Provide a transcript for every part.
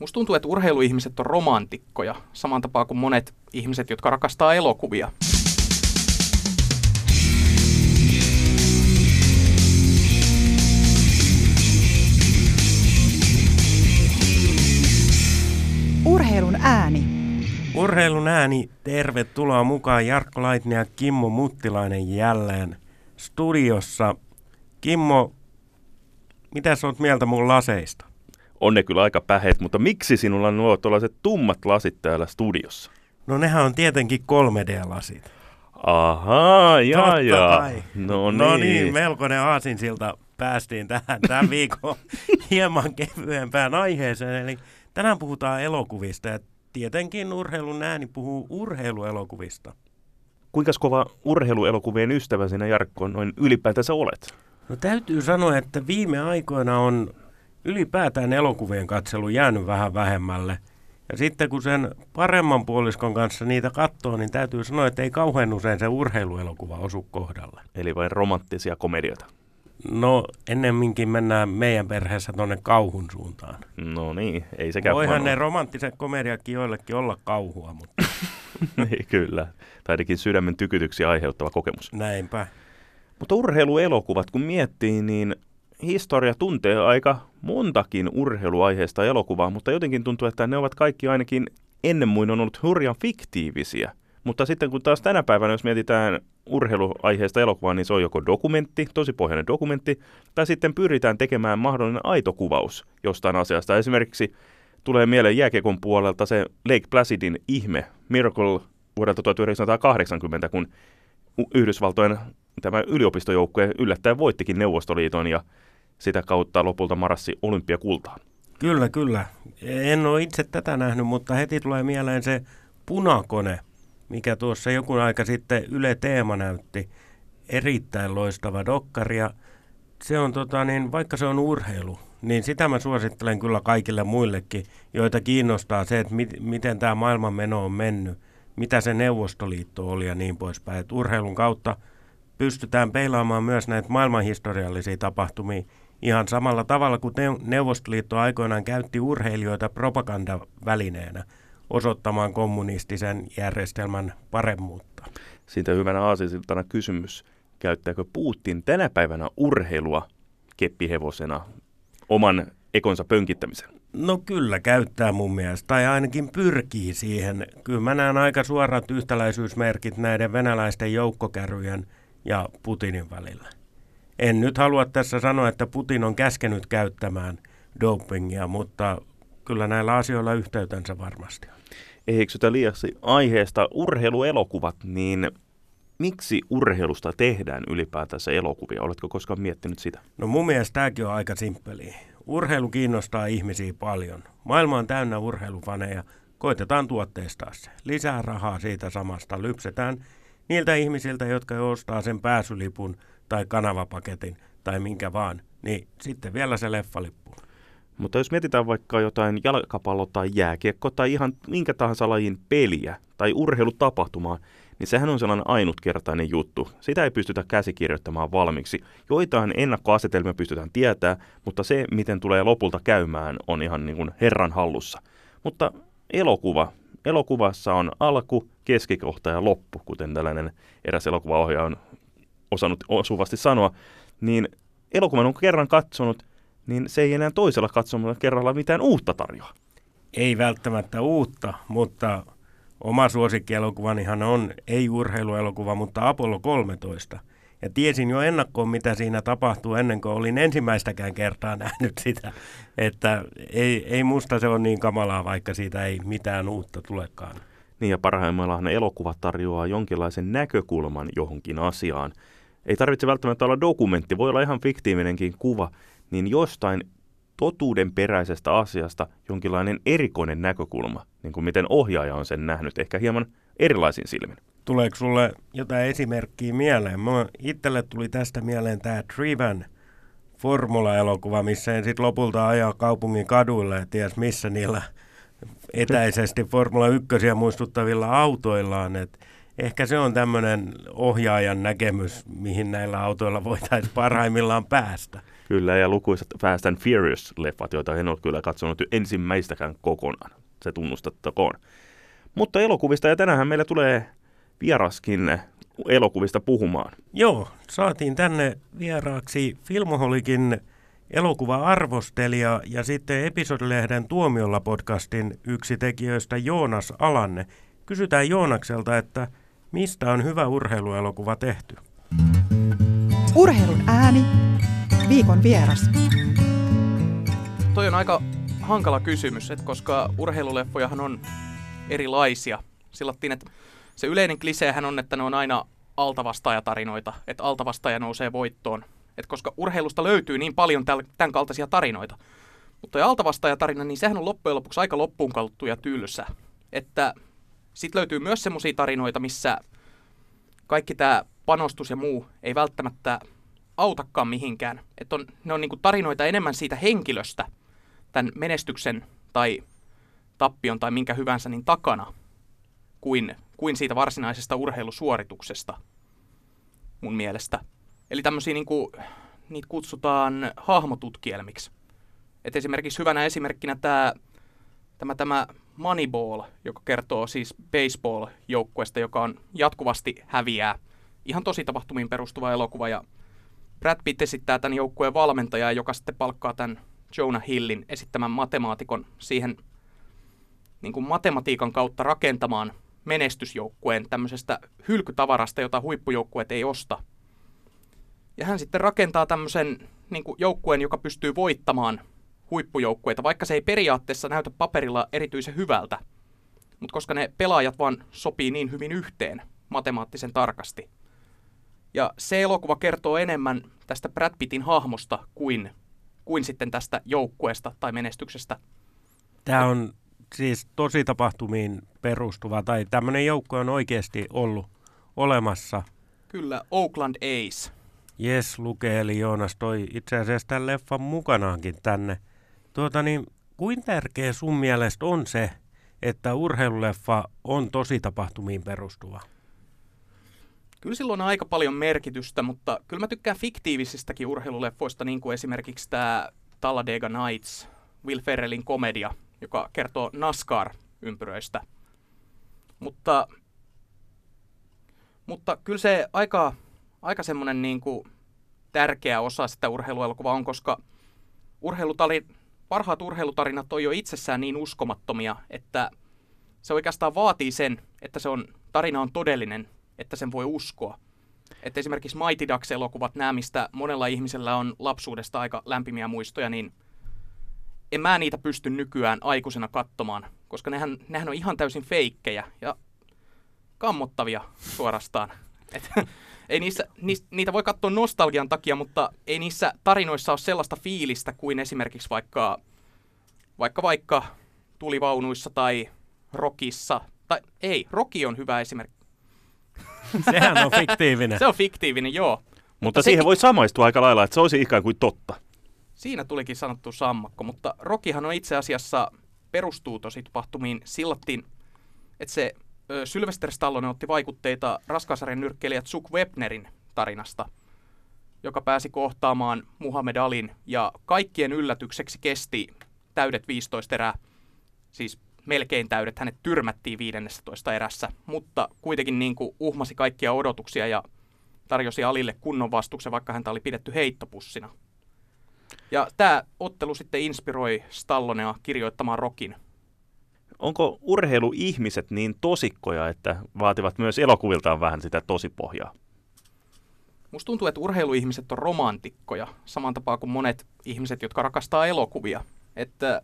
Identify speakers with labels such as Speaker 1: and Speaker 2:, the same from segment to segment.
Speaker 1: Musta tuntuu, että urheiluihmiset on romantikkoja, saman tapaa kuin monet ihmiset, jotka rakastaa elokuvia.
Speaker 2: Urheilun ääni.
Speaker 3: Urheilun ääni, tervetuloa mukaan Jarkko Laitinen ja Kimmo Muttilainen jälleen studiossa. Kimmo, mitä sä oot mieltä mun laseista?
Speaker 4: On ne kyllä aika päheet, mutta miksi sinulla on nuo tuollaiset tummat lasit täällä studiossa?
Speaker 3: No nehän on tietenkin 3D-lasit.
Speaker 4: Ahaa, jaa,
Speaker 3: Totta
Speaker 4: jaa.
Speaker 3: kai.
Speaker 4: No niin.
Speaker 3: No niin, melkoinen aasinsilta päästiin tähän tämän viikon hieman kevyempään aiheeseen. Eli tänään puhutaan elokuvista ja tietenkin urheilun ääni puhuu urheiluelokuvista.
Speaker 4: Kuinka kova urheiluelokuvien ystävä sinä Jarkko noin ylipäätänsä olet?
Speaker 3: No täytyy sanoa, että viime aikoina on ylipäätään elokuvien katselu jäänyt vähän vähemmälle. Ja sitten kun sen paremman puoliskon kanssa niitä katsoo, niin täytyy sanoa, että ei kauhean usein se urheiluelokuva osu kohdalle.
Speaker 4: Eli vain romanttisia komedioita.
Speaker 3: No ennemminkin mennään meidän perheessä tuonne kauhun suuntaan.
Speaker 4: No niin, ei sekään
Speaker 3: Voihan
Speaker 4: vaan
Speaker 3: ne romanttiset komediakin joillekin olla kauhua, mutta
Speaker 4: Ei, kyllä. Tai ainakin sydämen tykytyksiä aiheuttava kokemus.
Speaker 3: näinpä.
Speaker 4: Mutta urheiluelokuvat, kun miettii, niin historia tuntee aika montakin urheiluaiheesta elokuvaa, mutta jotenkin tuntuu, että ne ovat kaikki ainakin ennen muin on ollut hurjan fiktiivisiä. Mutta sitten kun taas tänä päivänä, jos mietitään urheiluaiheesta elokuvaa, niin se on joko dokumentti, tosi pohjainen dokumentti, tai sitten pyritään tekemään mahdollinen aito kuvaus jostain asiasta. Esimerkiksi tulee mieleen jääkiekon puolelta se Lake Placidin ihme, Miracle vuodelta 1980, kun Yhdysvaltojen tämä yliopistojoukkue yllättäen voittikin Neuvostoliiton ja sitä kautta lopulta marassi olympiakultaan.
Speaker 3: Kyllä, kyllä. En ole itse tätä nähnyt, mutta heti tulee mieleen se punakone, mikä tuossa joku aika sitten Yle Teema näytti. Erittäin loistava dokkari ja se on tota niin, vaikka se on urheilu, niin sitä mä suosittelen kyllä kaikille muillekin, joita kiinnostaa se, että mit, miten tämä maailmanmeno on mennyt, mitä se Neuvostoliitto oli ja niin poispäin. Et urheilun kautta pystytään peilaamaan myös näitä maailmanhistoriallisia tapahtumia ihan samalla tavalla kuin Neu- Neuvostoliitto aikoinaan käytti urheilijoita propagandavälineenä osoittamaan kommunistisen järjestelmän paremmuutta.
Speaker 4: Siitä hyvänä aasisiltana kysymys, käyttääkö Putin tänä päivänä urheilua keppihevosena oman ekonsa pönkittämisen?
Speaker 3: No kyllä käyttää mun mielestä, tai ainakin pyrkii siihen. Kyllä mä näen aika suorat yhtäläisyysmerkit näiden venäläisten joukkokärryjen ja Putinin välillä. En nyt halua tässä sanoa, että Putin on käskenyt käyttämään dopingia, mutta kyllä näillä asioilla yhteytensä varmasti on.
Speaker 4: Ei eksytä liiaksi aiheesta urheiluelokuvat, niin miksi urheilusta tehdään ylipäätänsä elokuvia? Oletko koskaan miettinyt sitä?
Speaker 3: No mun mielestä tämäkin on aika simppeliä. Urheilu kiinnostaa ihmisiä paljon. Maailma on täynnä urheilufaneja. Koitetaan tuotteistaa se. Lisää rahaa siitä samasta lypsetään niiltä ihmisiltä, jotka jo ostaa sen pääsylipun tai kanavapaketin tai minkä vaan. Niin sitten vielä se leffalippu.
Speaker 4: Mutta jos mietitään vaikka jotain jalkapallo- tai jääkiekko tai ihan minkä tahansa lajin peliä tai urheilutapahtumaa, niin sehän on sellainen ainutkertainen juttu. Sitä ei pystytä käsikirjoittamaan valmiiksi. Joitain ennakkoasetelmia pystytään tietää, mutta se, miten tulee lopulta käymään, on ihan niin kuin herran hallussa. Mutta elokuva. Elokuvassa on alku, keskikohta ja loppu, kuten tällainen eräs elokuvaohjaaja on osannut osuvasti sanoa. Niin elokuvan on kerran katsonut, niin se ei enää toisella katsomalla kerralla mitään uutta tarjoa.
Speaker 3: Ei välttämättä uutta, mutta oma suosikkielokuvanihan on, ei urheiluelokuva, mutta Apollo 13. Ja tiesin jo ennakkoon, mitä siinä tapahtuu ennen kuin olin ensimmäistäkään kertaa nähnyt sitä. Että ei, ei musta se on niin kamalaa, vaikka siitä ei mitään uutta tulekaan.
Speaker 4: Niin ja parhaimmillaan elokuva tarjoaa jonkinlaisen näkökulman johonkin asiaan. Ei tarvitse välttämättä olla dokumentti, voi olla ihan fiktiivinenkin kuva, niin jostain totuudenperäisestä asiasta jonkinlainen erikoinen näkökulma, niin kuin miten ohjaaja on sen nähnyt, ehkä hieman erilaisin silmin.
Speaker 3: Tuleeko sulle jotain esimerkkiä mieleen? Mä itselle tuli tästä mieleen tämä Trivan formula-elokuva, missä en sitten lopulta ajaa kaupungin kaduille ja ties missä niillä etäisesti Formula 1 muistuttavilla autoillaan. Et ehkä se on tämmöinen ohjaajan näkemys, mihin näillä autoilla voitaisiin parhaimmillaan päästä.
Speaker 4: Kyllä, ja lukuisat Fast and Furious-leffat, joita en ole kyllä katsonut ensimmäistäkään kokonaan. Se tunnustettakoon. Mutta elokuvista, ja tänään meillä tulee vieraskin elokuvista puhumaan.
Speaker 3: Joo, saatiin tänne vieraaksi Filmoholikin elokuva-arvostelija ja sitten episodilehden Tuomiolla podcastin yksi tekijöistä Joonas Alanne. Kysytään Joonakselta, että mistä on hyvä urheiluelokuva tehty?
Speaker 2: Urheilun ääni. Viikon vieras.
Speaker 1: Toi on aika hankala kysymys, että koska urheiluleffojahan on erilaisia. Sillattiin, että se yleinen kliseehän on, että ne on aina altavastaajatarinoita, että altavastaaja nousee voittoon. Et koska urheilusta löytyy niin paljon tämän kaltaisia tarinoita. Mutta toi altavastaajatarina, niin sehän on loppujen lopuksi aika loppuun kaluttu ja tylsä. Että sitten löytyy myös semmoisia tarinoita, missä kaikki tämä panostus ja muu ei välttämättä autakaan mihinkään. Että on, ne on niinku tarinoita enemmän siitä henkilöstä tämän menestyksen tai tappion tai minkä hyvänsä niin takana kuin, kuin siitä varsinaisesta urheilusuorituksesta mun mielestä. Eli tämmöisiä niinku, niitä kutsutaan hahmotutkielmiksi. Et esimerkiksi hyvänä esimerkkinä tämä, tämä, tämä Moneyball, joka kertoo siis baseball-joukkueesta, joka on jatkuvasti häviää. Ihan tosi tapahtumiin perustuva elokuva ja Brad Pitt esittää tämän joukkueen valmentajaa, joka sitten palkkaa tämän Jonah Hillin esittämän matemaatikon siihen niin kuin matematiikan kautta rakentamaan menestysjoukkueen tämmöisestä hylkytavarasta, jota huippujoukkueet ei osta. Ja hän sitten rakentaa tämmöisen niin kuin joukkueen, joka pystyy voittamaan huippujoukkueita, vaikka se ei periaatteessa näytä paperilla erityisen hyvältä. Mutta koska ne pelaajat vaan sopii niin hyvin yhteen matemaattisen tarkasti. Ja se elokuva kertoo enemmän tästä Brad Pittin hahmosta kuin, kuin sitten tästä joukkueesta tai menestyksestä.
Speaker 3: Tämä on siis tosi tapahtumiin perustuva, tai tämmöinen joukkue on oikeasti ollut olemassa.
Speaker 1: Kyllä, Oakland Ace.
Speaker 3: Jes, lukee, eli Joonas toi itse asiassa tämän leffan mukanaankin tänne. Tuota niin, kuin tärkeä sun mielestä on se, että urheiluleffa on tosi tapahtumiin perustuva?
Speaker 1: Kyllä silloin on aika paljon merkitystä, mutta kyllä mä tykkään fiktiivisistäkin urheiluleffoista, niin kuin esimerkiksi tämä Talladega Nights, Will Ferrellin komedia, joka kertoo NASCAR-ympyröistä. Mutta, mutta kyllä se aika, aika semmoinen niin kuin tärkeä osa sitä urheiluelokuvaa on, koska urheilutali, parhaat urheilutarinat on jo itsessään niin uskomattomia, että se oikeastaan vaatii sen, että se on, tarina on todellinen, että sen voi uskoa. Että esimerkiksi Mighty Ducks-elokuvat, nämä mistä monella ihmisellä on lapsuudesta aika lämpimiä muistoja, niin en mä niitä pysty nykyään aikuisena katsomaan, koska nehän, nehän on ihan täysin feikkejä ja kammottavia suorastaan. ei niissä, niis, niitä voi katsoa nostalgian takia, mutta ei niissä tarinoissa ole sellaista fiilistä kuin esimerkiksi vaikka, vaikka, vaikka tulivaunuissa tai rokissa. Tai ei, roki on hyvä esimerkki.
Speaker 3: Sehän on fiktiivinen.
Speaker 1: se on fiktiivinen, joo.
Speaker 4: Mutta, mutta siihen sekin... voi samaistua aika lailla, että se olisi ikään kuin totta.
Speaker 1: Siinä tulikin sanottu sammakko, mutta Rokihan on itse asiassa perustuu tosi tapahtumiin sillattiin, että se Sylvester Stallone otti vaikutteita raskasarjan nyrkkeilijä Chuck Webnerin tarinasta, joka pääsi kohtaamaan Muhammed Alin ja kaikkien yllätykseksi kesti täydet 15 erää, siis melkein täydet, hänet tyrmättiin 15 erässä, mutta kuitenkin niin kuin uhmasi kaikkia odotuksia ja tarjosi Alille kunnon vastuksen, vaikka häntä oli pidetty heittopussina. Ja tämä ottelu sitten inspiroi Stallonea kirjoittamaan rokin.
Speaker 4: Onko urheiluihmiset niin tosikkoja, että vaativat myös elokuviltaan vähän sitä tosipohjaa?
Speaker 1: Musta tuntuu, että urheiluihmiset on romantikkoja, saman tapaa kuin monet ihmiset, jotka rakastaa elokuvia. Että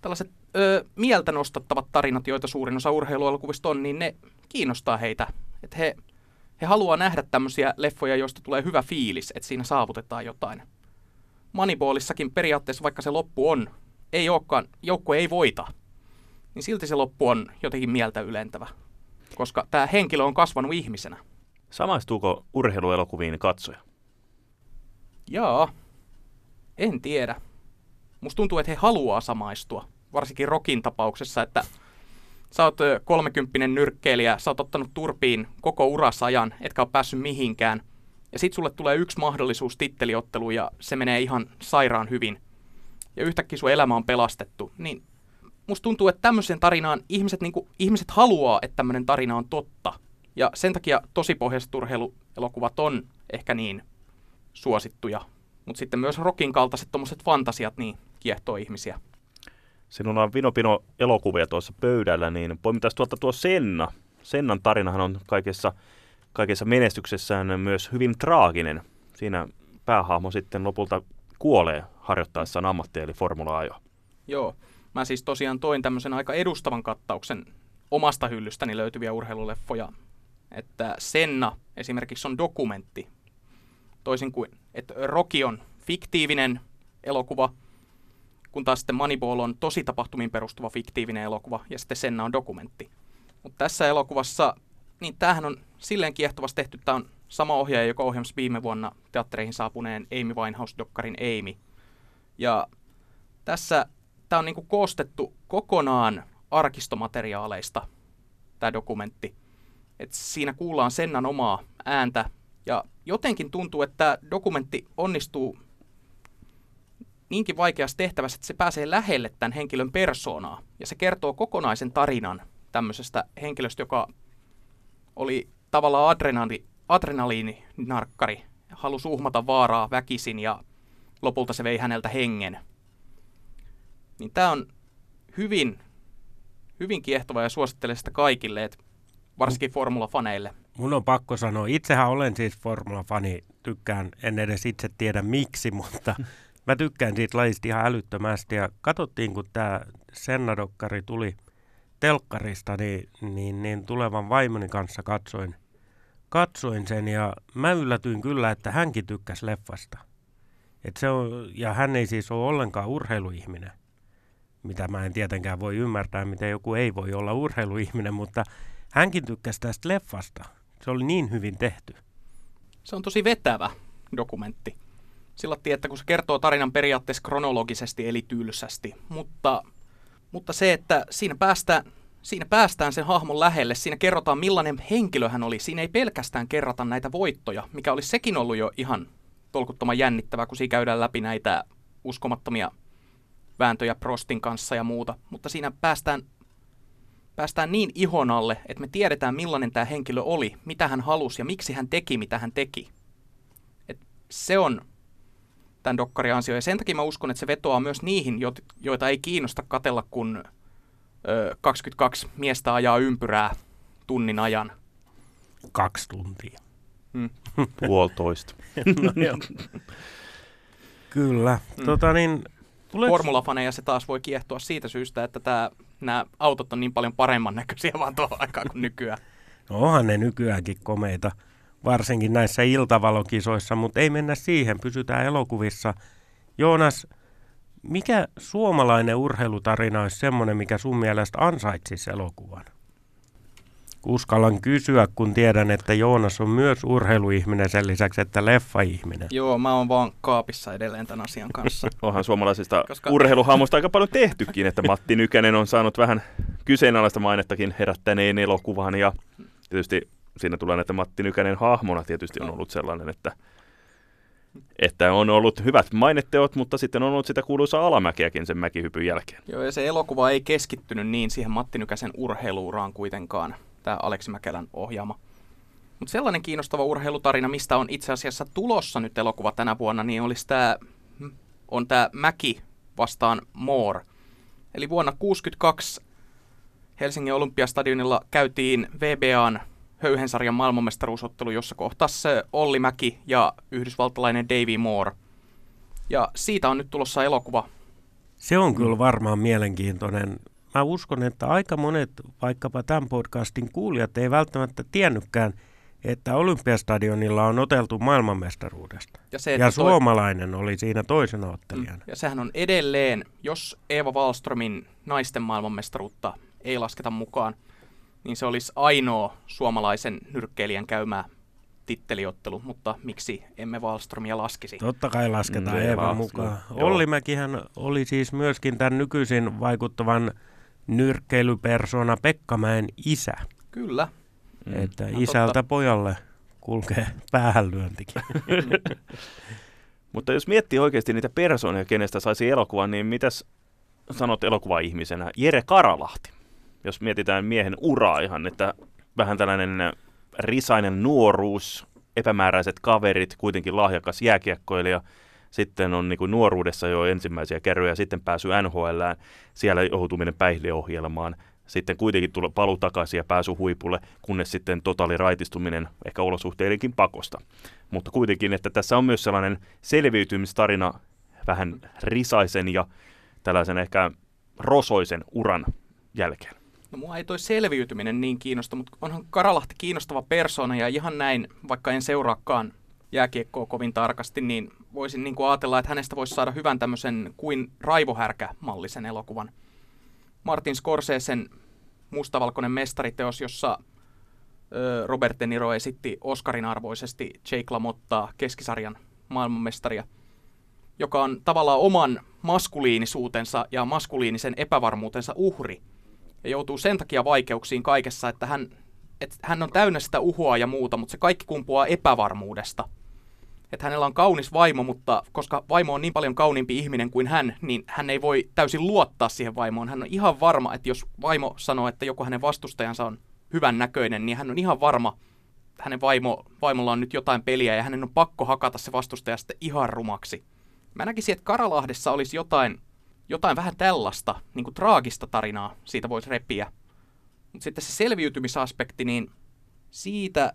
Speaker 1: tällaiset ö, mieltä nostattavat tarinat, joita suurin osa urheiluelokuvista on, niin ne kiinnostaa heitä. Että he, he haluaa nähdä tämmöisiä leffoja, joista tulee hyvä fiilis, että siinä saavutetaan jotain. Moneyballissakin periaatteessa, vaikka se loppu on, ei olekaan, joukko ei voita, niin silti se loppu on jotenkin mieltä ylentävä, koska tämä henkilö on kasvanut ihmisenä.
Speaker 4: Samaistuuko urheiluelokuviin katsoja?
Speaker 1: Jaa, en tiedä. Musta tuntuu, että he haluaa samaistua, varsinkin Rokin tapauksessa, että sä oot ö, kolmekymppinen nyrkkeilijä, sä oot ottanut turpiin koko urasajan, etkä ole päässyt mihinkään. Ja sit sulle tulee yksi mahdollisuus titteliottelu ja se menee ihan sairaan hyvin. Ja yhtäkkiä sun elämä on pelastettu. Niin musta tuntuu, että tämmöiseen tarinaan ihmiset, niinku, ihmiset haluaa, että tämmöinen tarina on totta. Ja sen takia tosipohjaiset urheiluelokuvat on ehkä niin suosittuja. Mutta sitten myös Rockin kaltaiset tommoset fantasiat niin kiehtoo ihmisiä.
Speaker 4: Sinulla on Vinopino elokuvia tuossa pöydällä, niin poimitaan tuolta tuo Senna. Sennan tarinahan on kaikessa, kaikessa menestyksessään myös hyvin traaginen. Siinä päähahmo sitten lopulta kuolee harjoittaessaan ammattia eli formula-ajoa.
Speaker 1: Joo, mä siis tosiaan toin tämmöisen aika edustavan kattauksen omasta hyllystäni löytyviä urheiluleffoja. Että Senna esimerkiksi on dokumentti, toisin kuin, että Rocky on fiktiivinen elokuva, kun taas sitten Moneyball on tosi tapahtumiin perustuva fiktiivinen elokuva, ja sitten Senna on dokumentti. Mutta tässä elokuvassa, niin tämähän on silleen kiehtovasti tehty, tämä on sama ohjaaja, joka ohjasi viime vuonna teattereihin saapuneen Amy Winehouse-dokkarin Amy. Ja tässä tämä on niinku koostettu kokonaan arkistomateriaaleista, tämä dokumentti. Et siinä kuullaan Sennan omaa ääntä, ja jotenkin tuntuu, että dokumentti onnistuu niinkin vaikeassa tehtävässä, että se pääsee lähelle tämän henkilön persoonaa. Ja se kertoo kokonaisen tarinan tämmöisestä henkilöstä, joka oli tavallaan adrenali, adrenaliininarkkari, halusi uhmata vaaraa väkisin ja lopulta se vei häneltä hengen. Niin tämä on hyvin, hyvin kiehtova ja suosittelen sitä kaikille, että varsinkin formulafaneille.
Speaker 3: Mun on pakko sanoa, itsehän olen siis formula-fani, tykkään, en edes itse tiedä miksi, mutta mä tykkään siitä lajista ihan älyttömästi. Ja katsottiin, kun tämä Sennadokkari tuli telkkarista, niin, niin, niin tulevan vaimoni kanssa katsoin, katsoin sen ja mä yllätyin kyllä, että hänkin tykkäsi leffasta. Et se on, ja hän ei siis ole ollenkaan urheiluihminen, mitä mä en tietenkään voi ymmärtää, miten joku ei voi olla urheiluihminen, mutta hänkin tykkäsi tästä leffasta. Se oli niin hyvin tehty.
Speaker 1: Se on tosi vetävä dokumentti. Sillä että kun se kertoo tarinan periaatteessa kronologisesti eli tylsästi, mutta, mutta se, että siinä päästään, siinä päästään sen hahmon lähelle, siinä kerrotaan millainen henkilö hän oli. Siinä ei pelkästään kerrota näitä voittoja, mikä olisi sekin ollut jo ihan tolkuttoman jännittävää, kun siinä käydään läpi näitä uskomattomia vääntöjä Prostin kanssa ja muuta. Mutta siinä päästään, päästään niin ihon alle, että me tiedetään millainen tämä henkilö oli, mitä hän halusi ja miksi hän teki, mitä hän teki. Et se on tämän dokkarin ansio. Ja sen takia mä uskon, että se vetoaa myös niihin, joita ei kiinnosta katella, kun ö, 22 miestä ajaa ympyrää tunnin ajan.
Speaker 3: Kaksi tuntia.
Speaker 1: Hmm.
Speaker 4: Puolitoista.
Speaker 3: no, Kyllä.
Speaker 1: Mm.
Speaker 3: Tota niin, tuleeko...
Speaker 1: Formulafaneja se taas voi kiehtoa siitä syystä, että tää, nämä autot on niin paljon paremman näköisiä vaan tuohon aikaan kuin nykyään.
Speaker 3: No onhan ne nykyäänkin komeita, varsinkin näissä iltavalokisoissa, mutta ei mennä siihen, pysytään elokuvissa. Joonas, mikä suomalainen urheilutarina olisi semmoinen, mikä sun mielestä ansaitsisi elokuvan? Uskallan kysyä, kun tiedän, että Joonas on myös urheiluihminen sen lisäksi, että leffa-ihminen.
Speaker 1: Joo, mä oon vaan kaapissa edelleen tämän asian kanssa.
Speaker 4: Onhan suomalaisista Koska- urheiluhahmoista aika paljon tehtykin, että Matti Nykänen on saanut vähän kyseenalaista mainettakin herättäneen elokuvan ja tietysti siinä tulee, että Matti Nykänen hahmona tietysti on ollut sellainen, että, että on ollut hyvät mainetteot, mutta sitten on ollut sitä kuuluisaa alamäkeäkin sen mäkihypyn jälkeen.
Speaker 1: Joo, ja se elokuva ei keskittynyt niin siihen Matti Nykäsen urheiluuraan kuitenkaan, tämä Aleksi Mäkelän ohjaama. Mutta sellainen kiinnostava urheilutarina, mistä on itse asiassa tulossa nyt elokuva tänä vuonna, niin olisi tämä, on tämä Mäki vastaan Moore. Eli vuonna 1962 Helsingin Olympiastadionilla käytiin VBAn höyhensarjan maailmanmestaruusottelu, jossa kohtasi Olli Mäki ja yhdysvaltalainen Davy Moore. Ja siitä on nyt tulossa elokuva.
Speaker 3: Se on kyllä varmaan mielenkiintoinen. Mä uskon, että aika monet, vaikkapa tämän podcastin kuulijat, ei välttämättä tiennytkään, että Olympiastadionilla on oteltu maailmanmestaruudesta.
Speaker 1: Ja, se,
Speaker 3: Ja
Speaker 1: että toi-
Speaker 3: suomalainen oli siinä toisena ottelijana.
Speaker 1: Ja sehän on edelleen, jos Eeva Wallströmin naisten maailmanmestaruutta ei lasketa mukaan, niin se olisi ainoa suomalaisen nyrkkeilijän käymää titteliottelu, mutta miksi emme Wallströmia laskisi?
Speaker 3: Totta kai lasketaan
Speaker 4: Mm, Eeva,
Speaker 3: mukaan.
Speaker 4: joo.
Speaker 3: Olli Mäkihän oli siis myöskin tämän nykyisin vaikuttavan nyrkkeilypersona Pekkamäen isä.
Speaker 1: Kyllä.
Speaker 3: Mm. Että
Speaker 1: No
Speaker 3: isältä
Speaker 1: totta.
Speaker 3: pojalle kulkee päähänlyöntikin.
Speaker 4: Mutta jos miettii oikeasti niitä persoonia, kenestä saisi elokuvan, niin mitäs sanot elokuva-ihmisenä? Jere Karalahti. Jos mietitään miehen uraa ihan, että vähän tällainen risainen nuoruus, epämääräiset kaverit, kuitenkin lahjakas jääkiekkoilija, sitten on niin kuin nuoruudessa jo ensimmäisiä kerroja, sitten pääsy NHLään, siellä joutuminen päihdeohjelmaan, sitten kuitenkin tulla paluu takaisin ja pääsy huipulle, kunnes sitten totaali raitistuminen ehkä olosuhteidenkin pakosta. Mutta kuitenkin, että tässä on myös sellainen selviytymistarina vähän risaisen ja tällaisen ehkä rosoisen uran jälkeen.
Speaker 1: No mua ei toi selviytyminen niin kiinnosta, mutta onhan Karalahti kiinnostava persona ja ihan näin, vaikka en seuraakaan jääkiekkoa kovin tarkasti, niin voisin niin kuin ajatella, että hänestä voisi saada hyvän tämmöisen kuin raivohärkä-mallisen elokuvan. Martin Scorsesen mustavalkoinen mestariteos, jossa Robert De Niro esitti Oscarin arvoisesti Jake LaMottaa, keskisarjan maailmanmestaria, joka on tavallaan oman maskuliinisuutensa ja maskuliinisen epävarmuutensa uhri. Ja joutuu sen takia vaikeuksiin kaikessa, että hän, että hän on täynnä sitä uhoa ja muuta, mutta se kaikki kumpuaa epävarmuudesta. Että hänellä on kaunis vaimo, mutta koska vaimo on niin paljon kauniimpi ihminen kuin hän, niin hän ei voi täysin luottaa siihen vaimoon. Hän on ihan varma, että jos vaimo sanoo, että joku hänen vastustajansa on hyvän näköinen, niin hän on ihan varma, että hänen vaimo, vaimolla on nyt jotain peliä ja hänen on pakko hakata se vastustaja sitten ihan rumaksi. Mä näkisin, että Karalahdessa olisi jotain, jotain vähän tällaista, niin kuin traagista tarinaa, siitä voisi repiä. Mutta sitten se selviytymisaspekti, niin siitä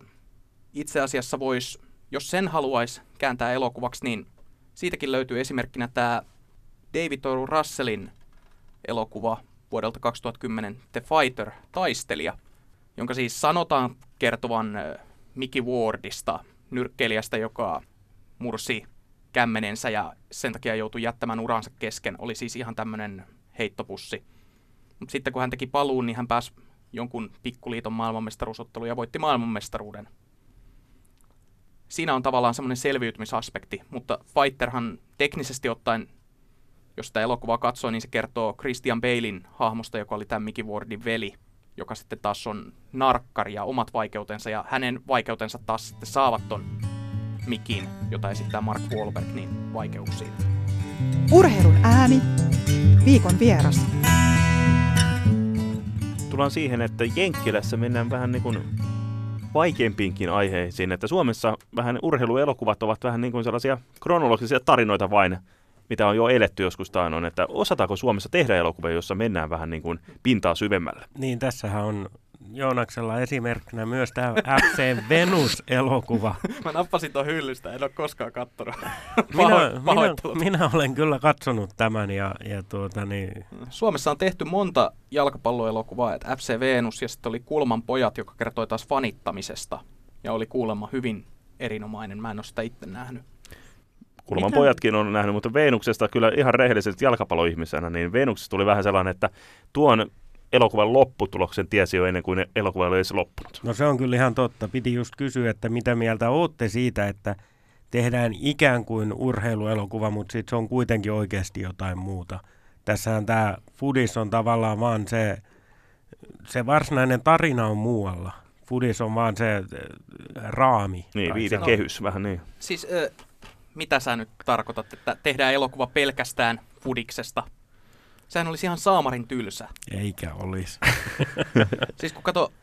Speaker 1: itse asiassa voisi, jos sen haluaisi kääntää elokuvaksi, niin siitäkin löytyy esimerkkinä tämä David O. Russellin elokuva vuodelta 2010 The Fighter, taistelija, jonka siis sanotaan kertovan Mickey Wardista, nyrkkeilijästä, joka mursi kämmenensä ja sen takia joutui jättämään uransa kesken. Oli siis ihan tämmöinen heittopussi. Mutta sitten kun hän teki paluun, niin hän pääsi jonkun pikkuliiton maailmanmestaruusotteluun ja voitti maailmanmestaruuden. Siinä on tavallaan semmoinen selviytymisaspekti, mutta Fighterhan teknisesti ottaen, jos sitä elokuvaa katsoo, niin se kertoo Christian Balein hahmosta, joka oli tämän Mickey Wardin veli, joka sitten taas on narkkari ja omat vaikeutensa, ja hänen vaikeutensa taas sitten saavat ton Mikin, jota esittää Mark Wahlberg, niin vaikeuksiin.
Speaker 2: Urheilun ääni. Viikon vieras.
Speaker 4: Tullaan siihen, että Jenkkilässä mennään vähän niin kuin vaikeimpiinkin aiheisiin, että Suomessa vähän urheiluelokuvat ovat vähän niin kuin sellaisia kronologisia tarinoita vain, mitä on jo eletty joskus taannoin, että osataanko Suomessa tehdä elokuvia, jossa mennään vähän niin kuin pintaa syvemmälle.
Speaker 3: Niin, tässähän on Joonaksella esimerkkinä myös tämä FC Venus-elokuva.
Speaker 1: Mä nappasin ton hyllystä, en ole koskaan kattonut.
Speaker 3: Minä, minä, minä olen kyllä katsonut tämän ja, ja tuota niin,
Speaker 1: Suomessa on tehty monta jalkapalloelokuvaa, että FC Venus ja sitten oli Kulman pojat, joka kertoi taas fanittamisesta. Ja oli kuulemma hyvin erinomainen, mä en ole sitä itse nähnyt.
Speaker 4: Kulman
Speaker 3: Mitä?
Speaker 4: pojatkin on nähnyt, mutta Venuksesta kyllä ihan rehellisesti jalkapalloihmisenä, niin Venuksesta tuli vähän sellainen, että tuon elokuvan lopputuloksen tiesi jo ennen kuin elokuva oli edes loppunut.
Speaker 3: no se on kyllä ihan totta. Piti just kysyä, että mitä mieltä olette siitä, että tehdään ikään kuin urheiluelokuva, mutta sitten se on kuitenkin oikeasti jotain muuta. Tässähän tämä Fudis on tavallaan vaan se, se varsinainen tarina on muualla. Fudis on vaan se äh, raami.
Speaker 4: Niin, viitekehys, vähän niin.
Speaker 1: Siis ö, mitä sä nyt tarkoitat, että tehdään elokuva pelkästään Fudiksesta? Sehän olisi ihan saamarin tylsä.
Speaker 3: Eikä olisi.
Speaker 1: Siis kun kato,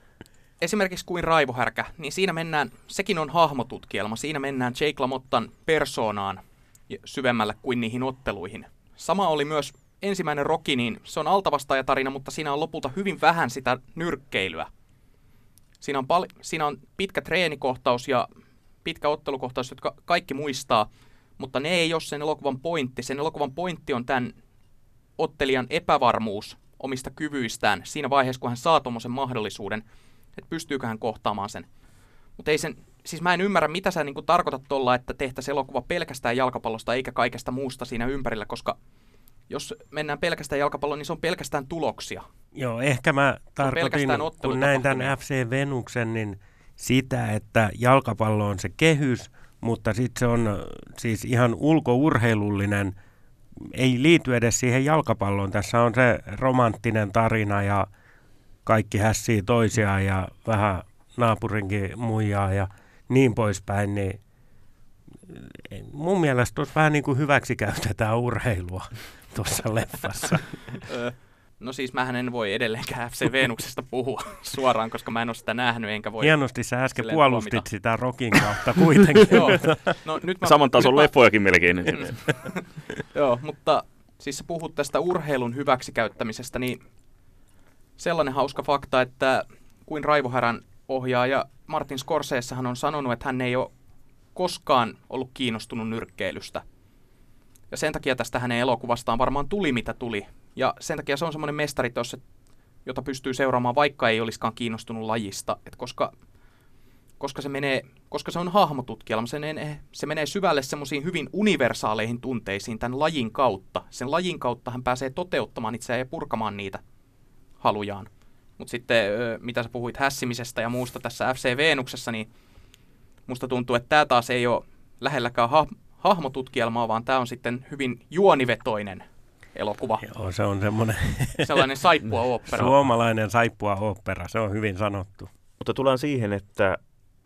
Speaker 1: esimerkiksi kuin Raivohärkä, niin siinä mennään, sekin on hahmotutkielma, siinä mennään Jake LaMottan persoonaan syvemmälle kuin niihin otteluihin. Sama oli myös ensimmäinen Rocky, niin se on altavastaajatarina, mutta siinä on lopulta hyvin vähän sitä nyrkkeilyä. Siinä on, pal- siinä on pitkä treenikohtaus ja pitkä ottelukohtaus, jotka kaikki muistaa, mutta ne ei ole sen elokuvan pointti. Sen elokuvan pointti on tämän ottelijan epävarmuus omista kyvyistään siinä vaiheessa, kun hän saa tuommoisen mahdollisuuden, että pystyykö hän kohtaamaan sen. Mutta ei sen, siis mä en ymmärrä, mitä sä niinku tarkoitat tuolla, että tehtäisiin elokuva pelkästään jalkapallosta eikä kaikesta muusta siinä ympärillä, koska jos mennään pelkästään jalkapalloon, niin se on pelkästään tuloksia.
Speaker 3: Joo, ehkä mä tarkoitin, kun näin tämän. FC Venuksen, niin sitä, että jalkapallo on se kehys, mutta sitten se on äh, siis ihan ulkourheilullinen ei liity edes siihen jalkapalloon. Tässä on se romanttinen tarina ja kaikki hässii toisiaan ja vähän naapurinkin muijaa ja niin poispäin, niin mun mielestä tuossa vähän niin kuin hyväksi käytetään urheilua tuossa leffassa.
Speaker 1: No siis mähän en voi edelleenkään FC Venuksesta puhua suoraan, koska mä en ole sitä nähnyt, enkä voi...
Speaker 3: Hienosti sä äsken puolustit tuomita. sitä Rokin kautta kuitenkin.
Speaker 1: Joo. No, nyt mä,
Speaker 4: Saman tason
Speaker 1: nyt
Speaker 4: leffojakin melkein.
Speaker 1: Joo, mutta siis sä puhut tästä urheilun hyväksikäyttämisestä, niin sellainen hauska fakta, että kuin Raivohärän ohjaaja Martin Scorseessahan on sanonut, että hän ei ole koskaan ollut kiinnostunut nyrkkeilystä. Ja sen takia tästä hänen elokuvastaan varmaan tuli mitä tuli. Ja sen takia se on semmoinen mestariteos, jota pystyy seuraamaan, vaikka ei olisikaan kiinnostunut lajista. Et koska, koska, se menee, koska se on hahmotutkielma, se menee, se menee syvälle semmoisiin hyvin universaaleihin tunteisiin tämän lajin kautta. Sen lajin kautta hän pääsee toteuttamaan itseään ja purkamaan niitä halujaan. Mutta sitten, mitä sä puhuit hässimisestä ja muusta tässä FC Venuksessa, niin musta tuntuu, että tämä taas ei ole lähelläkään ha- hahmotutkielmaa, vaan tämä on sitten hyvin juonivetoinen elokuva.
Speaker 3: Joo, se on semmoinen...
Speaker 1: Sellainen saippua opera.
Speaker 3: Suomalainen saippua opera, se on hyvin sanottu.
Speaker 4: Mutta tullaan siihen, että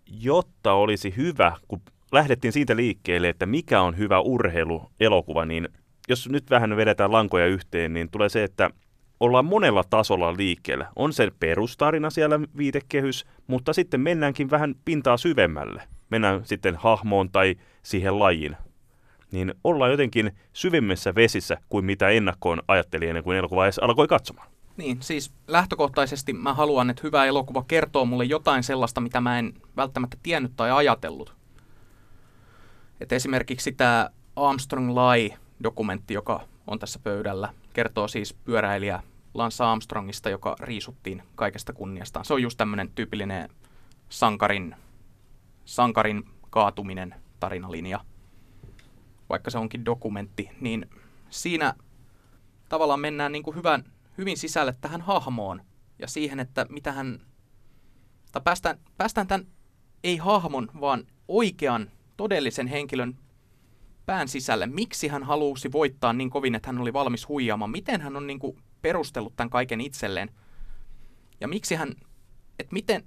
Speaker 4: jotta olisi hyvä, kun lähdettiin siitä liikkeelle, että mikä on hyvä urheiluelokuva, niin jos nyt vähän vedetään lankoja yhteen, niin tulee se, että ollaan monella tasolla liikkeellä. On se perustarina siellä viitekehys, mutta sitten mennäänkin vähän pintaa syvemmälle. Mennään sitten hahmoon tai siihen lajiin. Niin ollaan jotenkin syvemmissä vesissä kuin mitä ennakkoon ajatteli ennen kuin elokuva edes alkoi katsomaan.
Speaker 1: Niin, siis lähtökohtaisesti mä haluan, että hyvä elokuva kertoo mulle jotain sellaista, mitä mä en välttämättä tiennyt tai ajatellut. Et esimerkiksi tämä Armstrong Lie-dokumentti, joka on tässä pöydällä, kertoo siis pyöräilijä Lance Armstrongista, joka riisuttiin kaikesta kunniastaan. Se on just tämmöinen tyypillinen sankarin, sankarin kaatuminen tarinalinja. Vaikka se onkin dokumentti, niin siinä tavallaan mennään niin kuin hyvän, hyvin sisälle tähän hahmoon ja siihen, että mitä hän, tai päästään, päästään tämän ei hahmon, vaan oikean todellisen henkilön pään sisälle. Miksi hän halusi voittaa niin kovin, että hän oli valmis huijaamaan? Miten hän on niin kuin perustellut tämän kaiken itselleen? Ja miksi hän, että miten,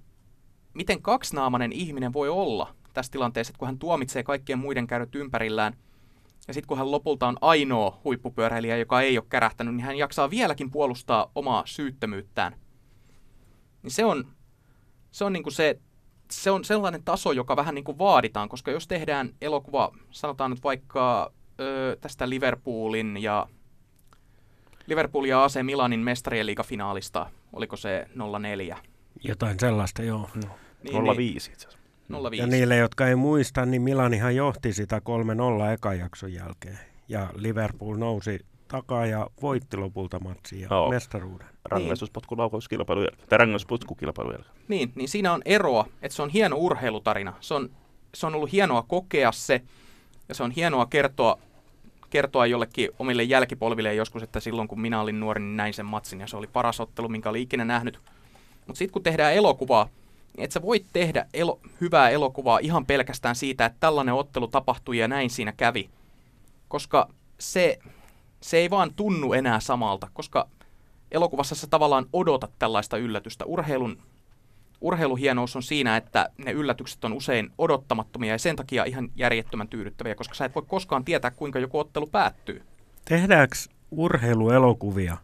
Speaker 1: miten kaksinaamainen ihminen voi olla tässä tilanteessa, että kun hän tuomitsee kaikkien muiden käydät ympärillään, ja sitten kun hän lopulta on ainoa huippupyöräilijä, joka ei ole kärähtänyt, niin hän jaksaa vieläkin puolustaa omaa syyttömyyttään. Niin se on, se on niin kuin se se on sellainen taso, joka vähän niin kuin vaaditaan, koska jos tehdään elokuva, sanotaan nyt vaikka ö, tästä Liverpoolin ja Liverpool ja AC Milanin mestarien liigafinaalista, oliko se 04?
Speaker 3: Jotain sellaista, joo.
Speaker 4: No. Niin, 05 itse asiassa.
Speaker 1: 05.
Speaker 3: Ja niille, jotka ei muista, niin Milanihan johti sitä 3-0 ekan jakson jälkeen. Ja Liverpool nousi takaa ja voitti lopulta matsia ja mestaruuden.
Speaker 4: Rangaistuspotkulaukaus jälkeen. Tai rangaistuspotkulaukaus jälkeen.
Speaker 1: Niin, niin siinä on eroa, että se on hieno urheilutarina. Se on, se on ollut hienoa kokea se, ja se on hienoa kertoa, kertoa jollekin omille jälkipolville joskus, että silloin kun minä olin nuori, niin näin sen matsin, ja se oli paras ottelu, minkä oli ikinä nähnyt. Mutta sitten kun tehdään elokuvaa, niin et sä voit tehdä elo, hyvää elokuvaa ihan pelkästään siitä, että tällainen ottelu tapahtui ja näin siinä kävi. Koska se, se ei vaan tunnu enää samalta, koska elokuvassa sä tavallaan odotat tällaista yllätystä. Urheilun, urheiluhienous on siinä, että ne yllätykset on usein odottamattomia ja sen takia ihan järjettömän tyydyttäviä, koska sä et voi koskaan tietää, kuinka joku ottelu päättyy.
Speaker 3: Tehdäänkö urheiluelokuvia,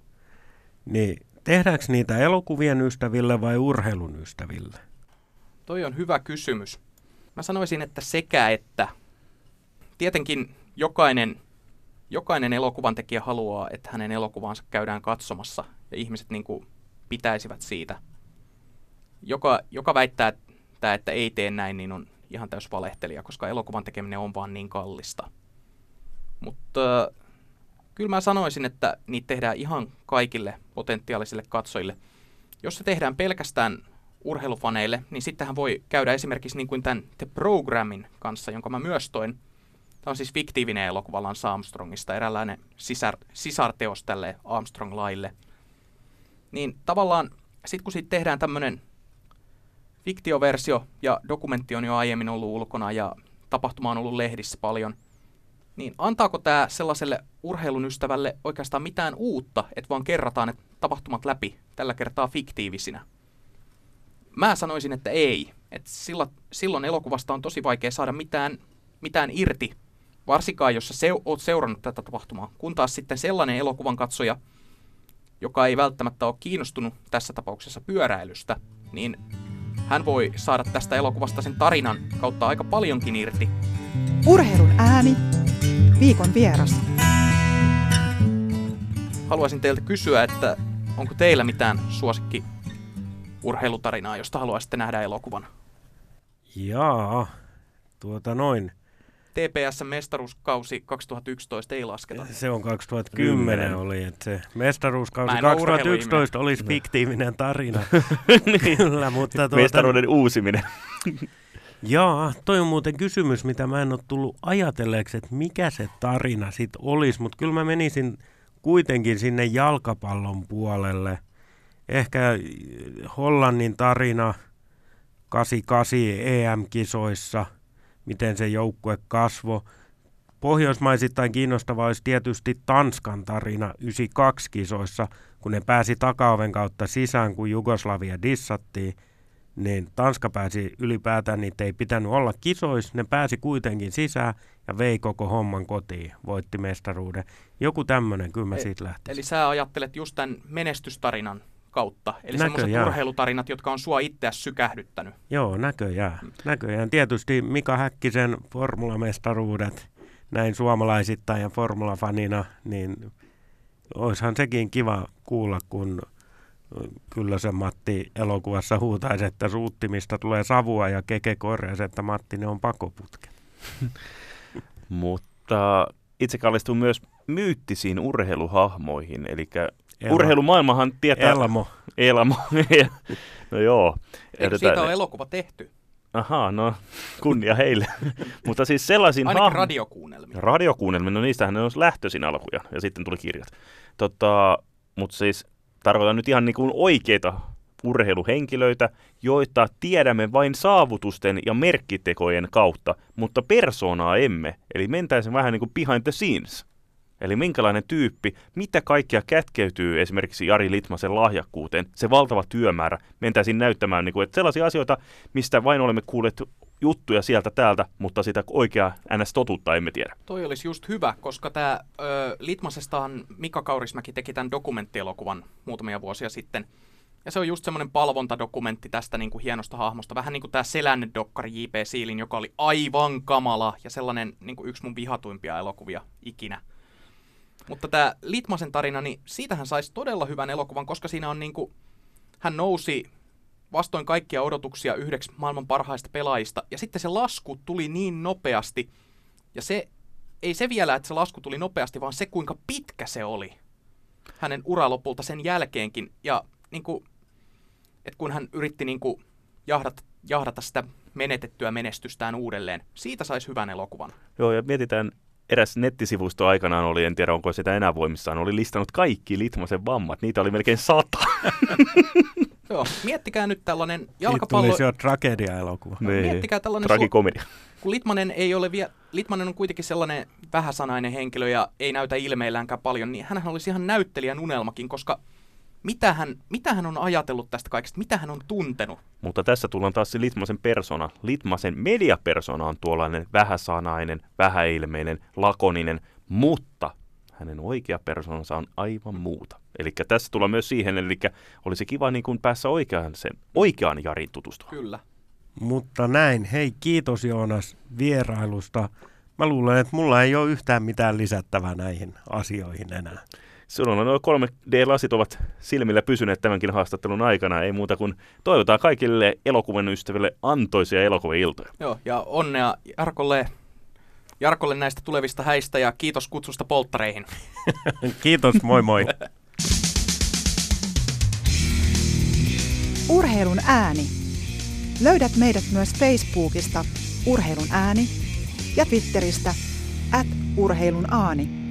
Speaker 3: niin tehdäänkö niitä elokuvien ystäville vai urheilun ystäville?
Speaker 1: Toi on hyvä kysymys. Mä sanoisin, että sekä että. Tietenkin jokainen jokainen elokuvan tekijä haluaa, että hänen elokuvaansa käydään katsomassa ja ihmiset niin kuin pitäisivät siitä. Joka, joka väittää, että, että ei tee näin, niin on ihan täys valehtelija, koska elokuvan tekeminen on vaan niin kallista. Mutta kyllä mä sanoisin, että niitä tehdään ihan kaikille potentiaalisille katsojille. Jos se tehdään pelkästään urheilufaneille, niin sittenhän voi käydä esimerkiksi niin kuin tämän The Programmin kanssa, jonka mä myös toin Tämä on siis fiktiivinen elokuva Lance Armstrongista, eräänlainen sisar, sisarteos tälle Armstrong-laille. Niin tavallaan, sitten kun siitä tehdään tämmöinen fiktioversio ja dokumentti on jo aiemmin ollut ulkona ja tapahtuma on ollut lehdissä paljon, niin antaako tämä sellaiselle urheilun ystävälle oikeastaan mitään uutta, että vaan kerrataan että tapahtumat läpi, tällä kertaa fiktiivisinä? Mä sanoisin, että ei. Että silloin, silloin elokuvasta on tosi vaikea saada mitään, mitään irti, varsinkaan jos sä se, oot seurannut tätä tapahtumaa. Kun taas sitten sellainen elokuvan katsoja, joka ei välttämättä ole kiinnostunut tässä tapauksessa pyöräilystä, niin hän voi saada tästä elokuvasta sen tarinan kautta aika paljonkin irti.
Speaker 2: Urheilun ääni. Viikon vieras.
Speaker 1: Haluaisin teiltä kysyä, että onko teillä mitään suosikki urheilutarinaa, josta haluaisitte nähdä elokuvan?
Speaker 3: Jaa, tuota noin.
Speaker 1: TPS-mestaruuskausi 2011 ei lasketa.
Speaker 3: Se on 2010
Speaker 4: Kymmenen.
Speaker 3: oli, että se mestaruuskausi
Speaker 1: Mä en oo
Speaker 3: 2011 olisi fiktiivinen tarina. Kyllä, mutta tuota,
Speaker 4: Mestaruuden uusiminen.
Speaker 3: Jaa, toi on muuten kysymys, mitä mä en ole tullut ajatelleeksi, että mikä se tarina sit olisi, mutta kyllä mä menisin kuitenkin sinne jalkapallon puolelle. Ehkä äh, Hollannin tarina 88 EM-kisoissa, miten se joukkue kasvoi. Pohjoismaisittain kiinnostava olisi tietysti Tanskan tarina 92 kisoissa, kun ne pääsi takaoven kautta sisään, kun Jugoslavia dissattiin niin Tanska pääsi ylipäätään, niitä ei pitänyt olla kisoissa, ne pääsi kuitenkin sisään ja vei koko homman kotiin, voitti mestaruuden. Joku tämmöinen, kyllä mä
Speaker 1: E-
Speaker 3: siitä lähtisin.
Speaker 1: Eli sä ajattelet just tämän menestystarinan kautta. Eli semmoiset
Speaker 3: Näköjään.
Speaker 1: urheilutarinat, jotka on sua itseäsi sykähdyttänyt.
Speaker 3: Joo, näköjään. Näköjään. Tietysti Mika Häkkisen formulamestaruudet näin suomalaisittain ja formulafanina, niin oishan sekin kiva kuulla, kun kyllä se Matti elokuvassa huutaisi, että suuttimista tulee savua ja Keke korjasi, että Matti ne on pakoputket.
Speaker 4: Mutta itse kallistun myös myyttisiin urheiluhahmoihin. Eli
Speaker 3: Elmo.
Speaker 4: urheilumaailmahan tietää...
Speaker 3: Elmo.
Speaker 4: Elmo. no joo.
Speaker 1: Eikö siitä ole elokuva tehty?
Speaker 4: Ahaa, no kunnia heille. Mutta siis sellaisiin
Speaker 1: Ainakin
Speaker 4: hahmo-
Speaker 1: radiokuunnelmia.
Speaker 4: Radiokuunnelmia, no niistähän ne on lähtöisin alkuja ja sitten tuli kirjat. Tota, mutta siis tarkoitan nyt ihan niin kuin oikeita urheiluhenkilöitä, joita tiedämme vain saavutusten ja merkkitekojen kautta, mutta persoonaa emme. Eli mentäisiin vähän niin kuin behind the scenes. Eli minkälainen tyyppi, mitä kaikkea kätkeytyy esimerkiksi Jari Litmasen lahjakkuuteen, se valtava työmäärä, mentäisiin näyttämään, niin kuin, että sellaisia asioita, mistä vain olemme kuulleet juttuja sieltä täältä, mutta sitä oikeaa NS-totuutta emme tiedä.
Speaker 1: Toi olisi just hyvä, koska tämä Litmasestahan Mika Kaurismäki teki tämän dokumenttielokuvan muutamia vuosia sitten. Ja se on just semmoinen palvontadokumentti tästä niin kuin hienosta hahmosta. Vähän niin kuin tämä Selänne dokkari J.P. Siilin, joka oli aivan kamala ja sellainen niin kuin yksi mun vihatuimpia elokuvia ikinä. Mutta tämä Litmasen tarina, niin siitähän saisi todella hyvän elokuvan, koska siinä on niin kuin, hän nousi vastoin kaikkia odotuksia yhdeksi maailman parhaista pelaajista. Ja sitten se lasku tuli niin nopeasti. Ja se, ei se vielä, että se lasku tuli nopeasti, vaan se kuinka pitkä se oli hänen ura lopulta sen jälkeenkin. Ja niin kuin, että kun hän yritti niin kuin jahdata, jahdata sitä menetettyä menestystään uudelleen, siitä saisi hyvän elokuvan.
Speaker 4: Joo, ja mietitään, eräs nettisivusto aikanaan oli, en tiedä onko sitä enää voimissaan, oli listannut kaikki Litmasen vammat. Niitä oli melkein sata.
Speaker 1: Joo, miettikää nyt tällainen
Speaker 3: Siitä
Speaker 1: jalkapallo...
Speaker 3: tulisi jo tragedia-elokuva.
Speaker 1: Miettikää tällainen su-
Speaker 4: Tragikomedia.
Speaker 1: kun Litmanen ei ole vielä, Litmanen on kuitenkin sellainen vähäsanainen henkilö ja ei näytä ilmeilläänkään paljon, niin hän olisi ihan näyttelijän unelmakin, koska mitä hän, mitä hän on ajatellut tästä kaikesta, mitä hän on tuntenut.
Speaker 4: Mutta tässä tullaan taas se Litmasen persona. Litmasen mediapersona on tuollainen vähäsanainen, vähäilmeinen, lakoninen, mutta hänen oikea persoonansa on aivan muuta. Eli tässä tullaan myös siihen, eli olisi kiva niin kuin päässä oikeaan, sen, oikeaan Jarin tutustumaan.
Speaker 1: Kyllä.
Speaker 3: Mutta näin, hei kiitos Joonas vierailusta. Mä luulen, että mulla ei ole yhtään mitään lisättävää näihin asioihin enää.
Speaker 4: Silloin nuo 3D-lasit ovat silmillä pysyneet tämänkin haastattelun aikana. Ei muuta kuin toivotaan kaikille elokuvan ystäville antoisia elokuvailtoja.
Speaker 1: Joo, ja onnea Jarkolle, Jarkolle näistä tulevista häistä ja kiitos kutsusta polttareihin.
Speaker 3: Kiitos, moi moi.
Speaker 2: Urheilun ääni. Löydät meidät myös Facebookista Urheilun ääni ja Twitteristä at urheilun aani.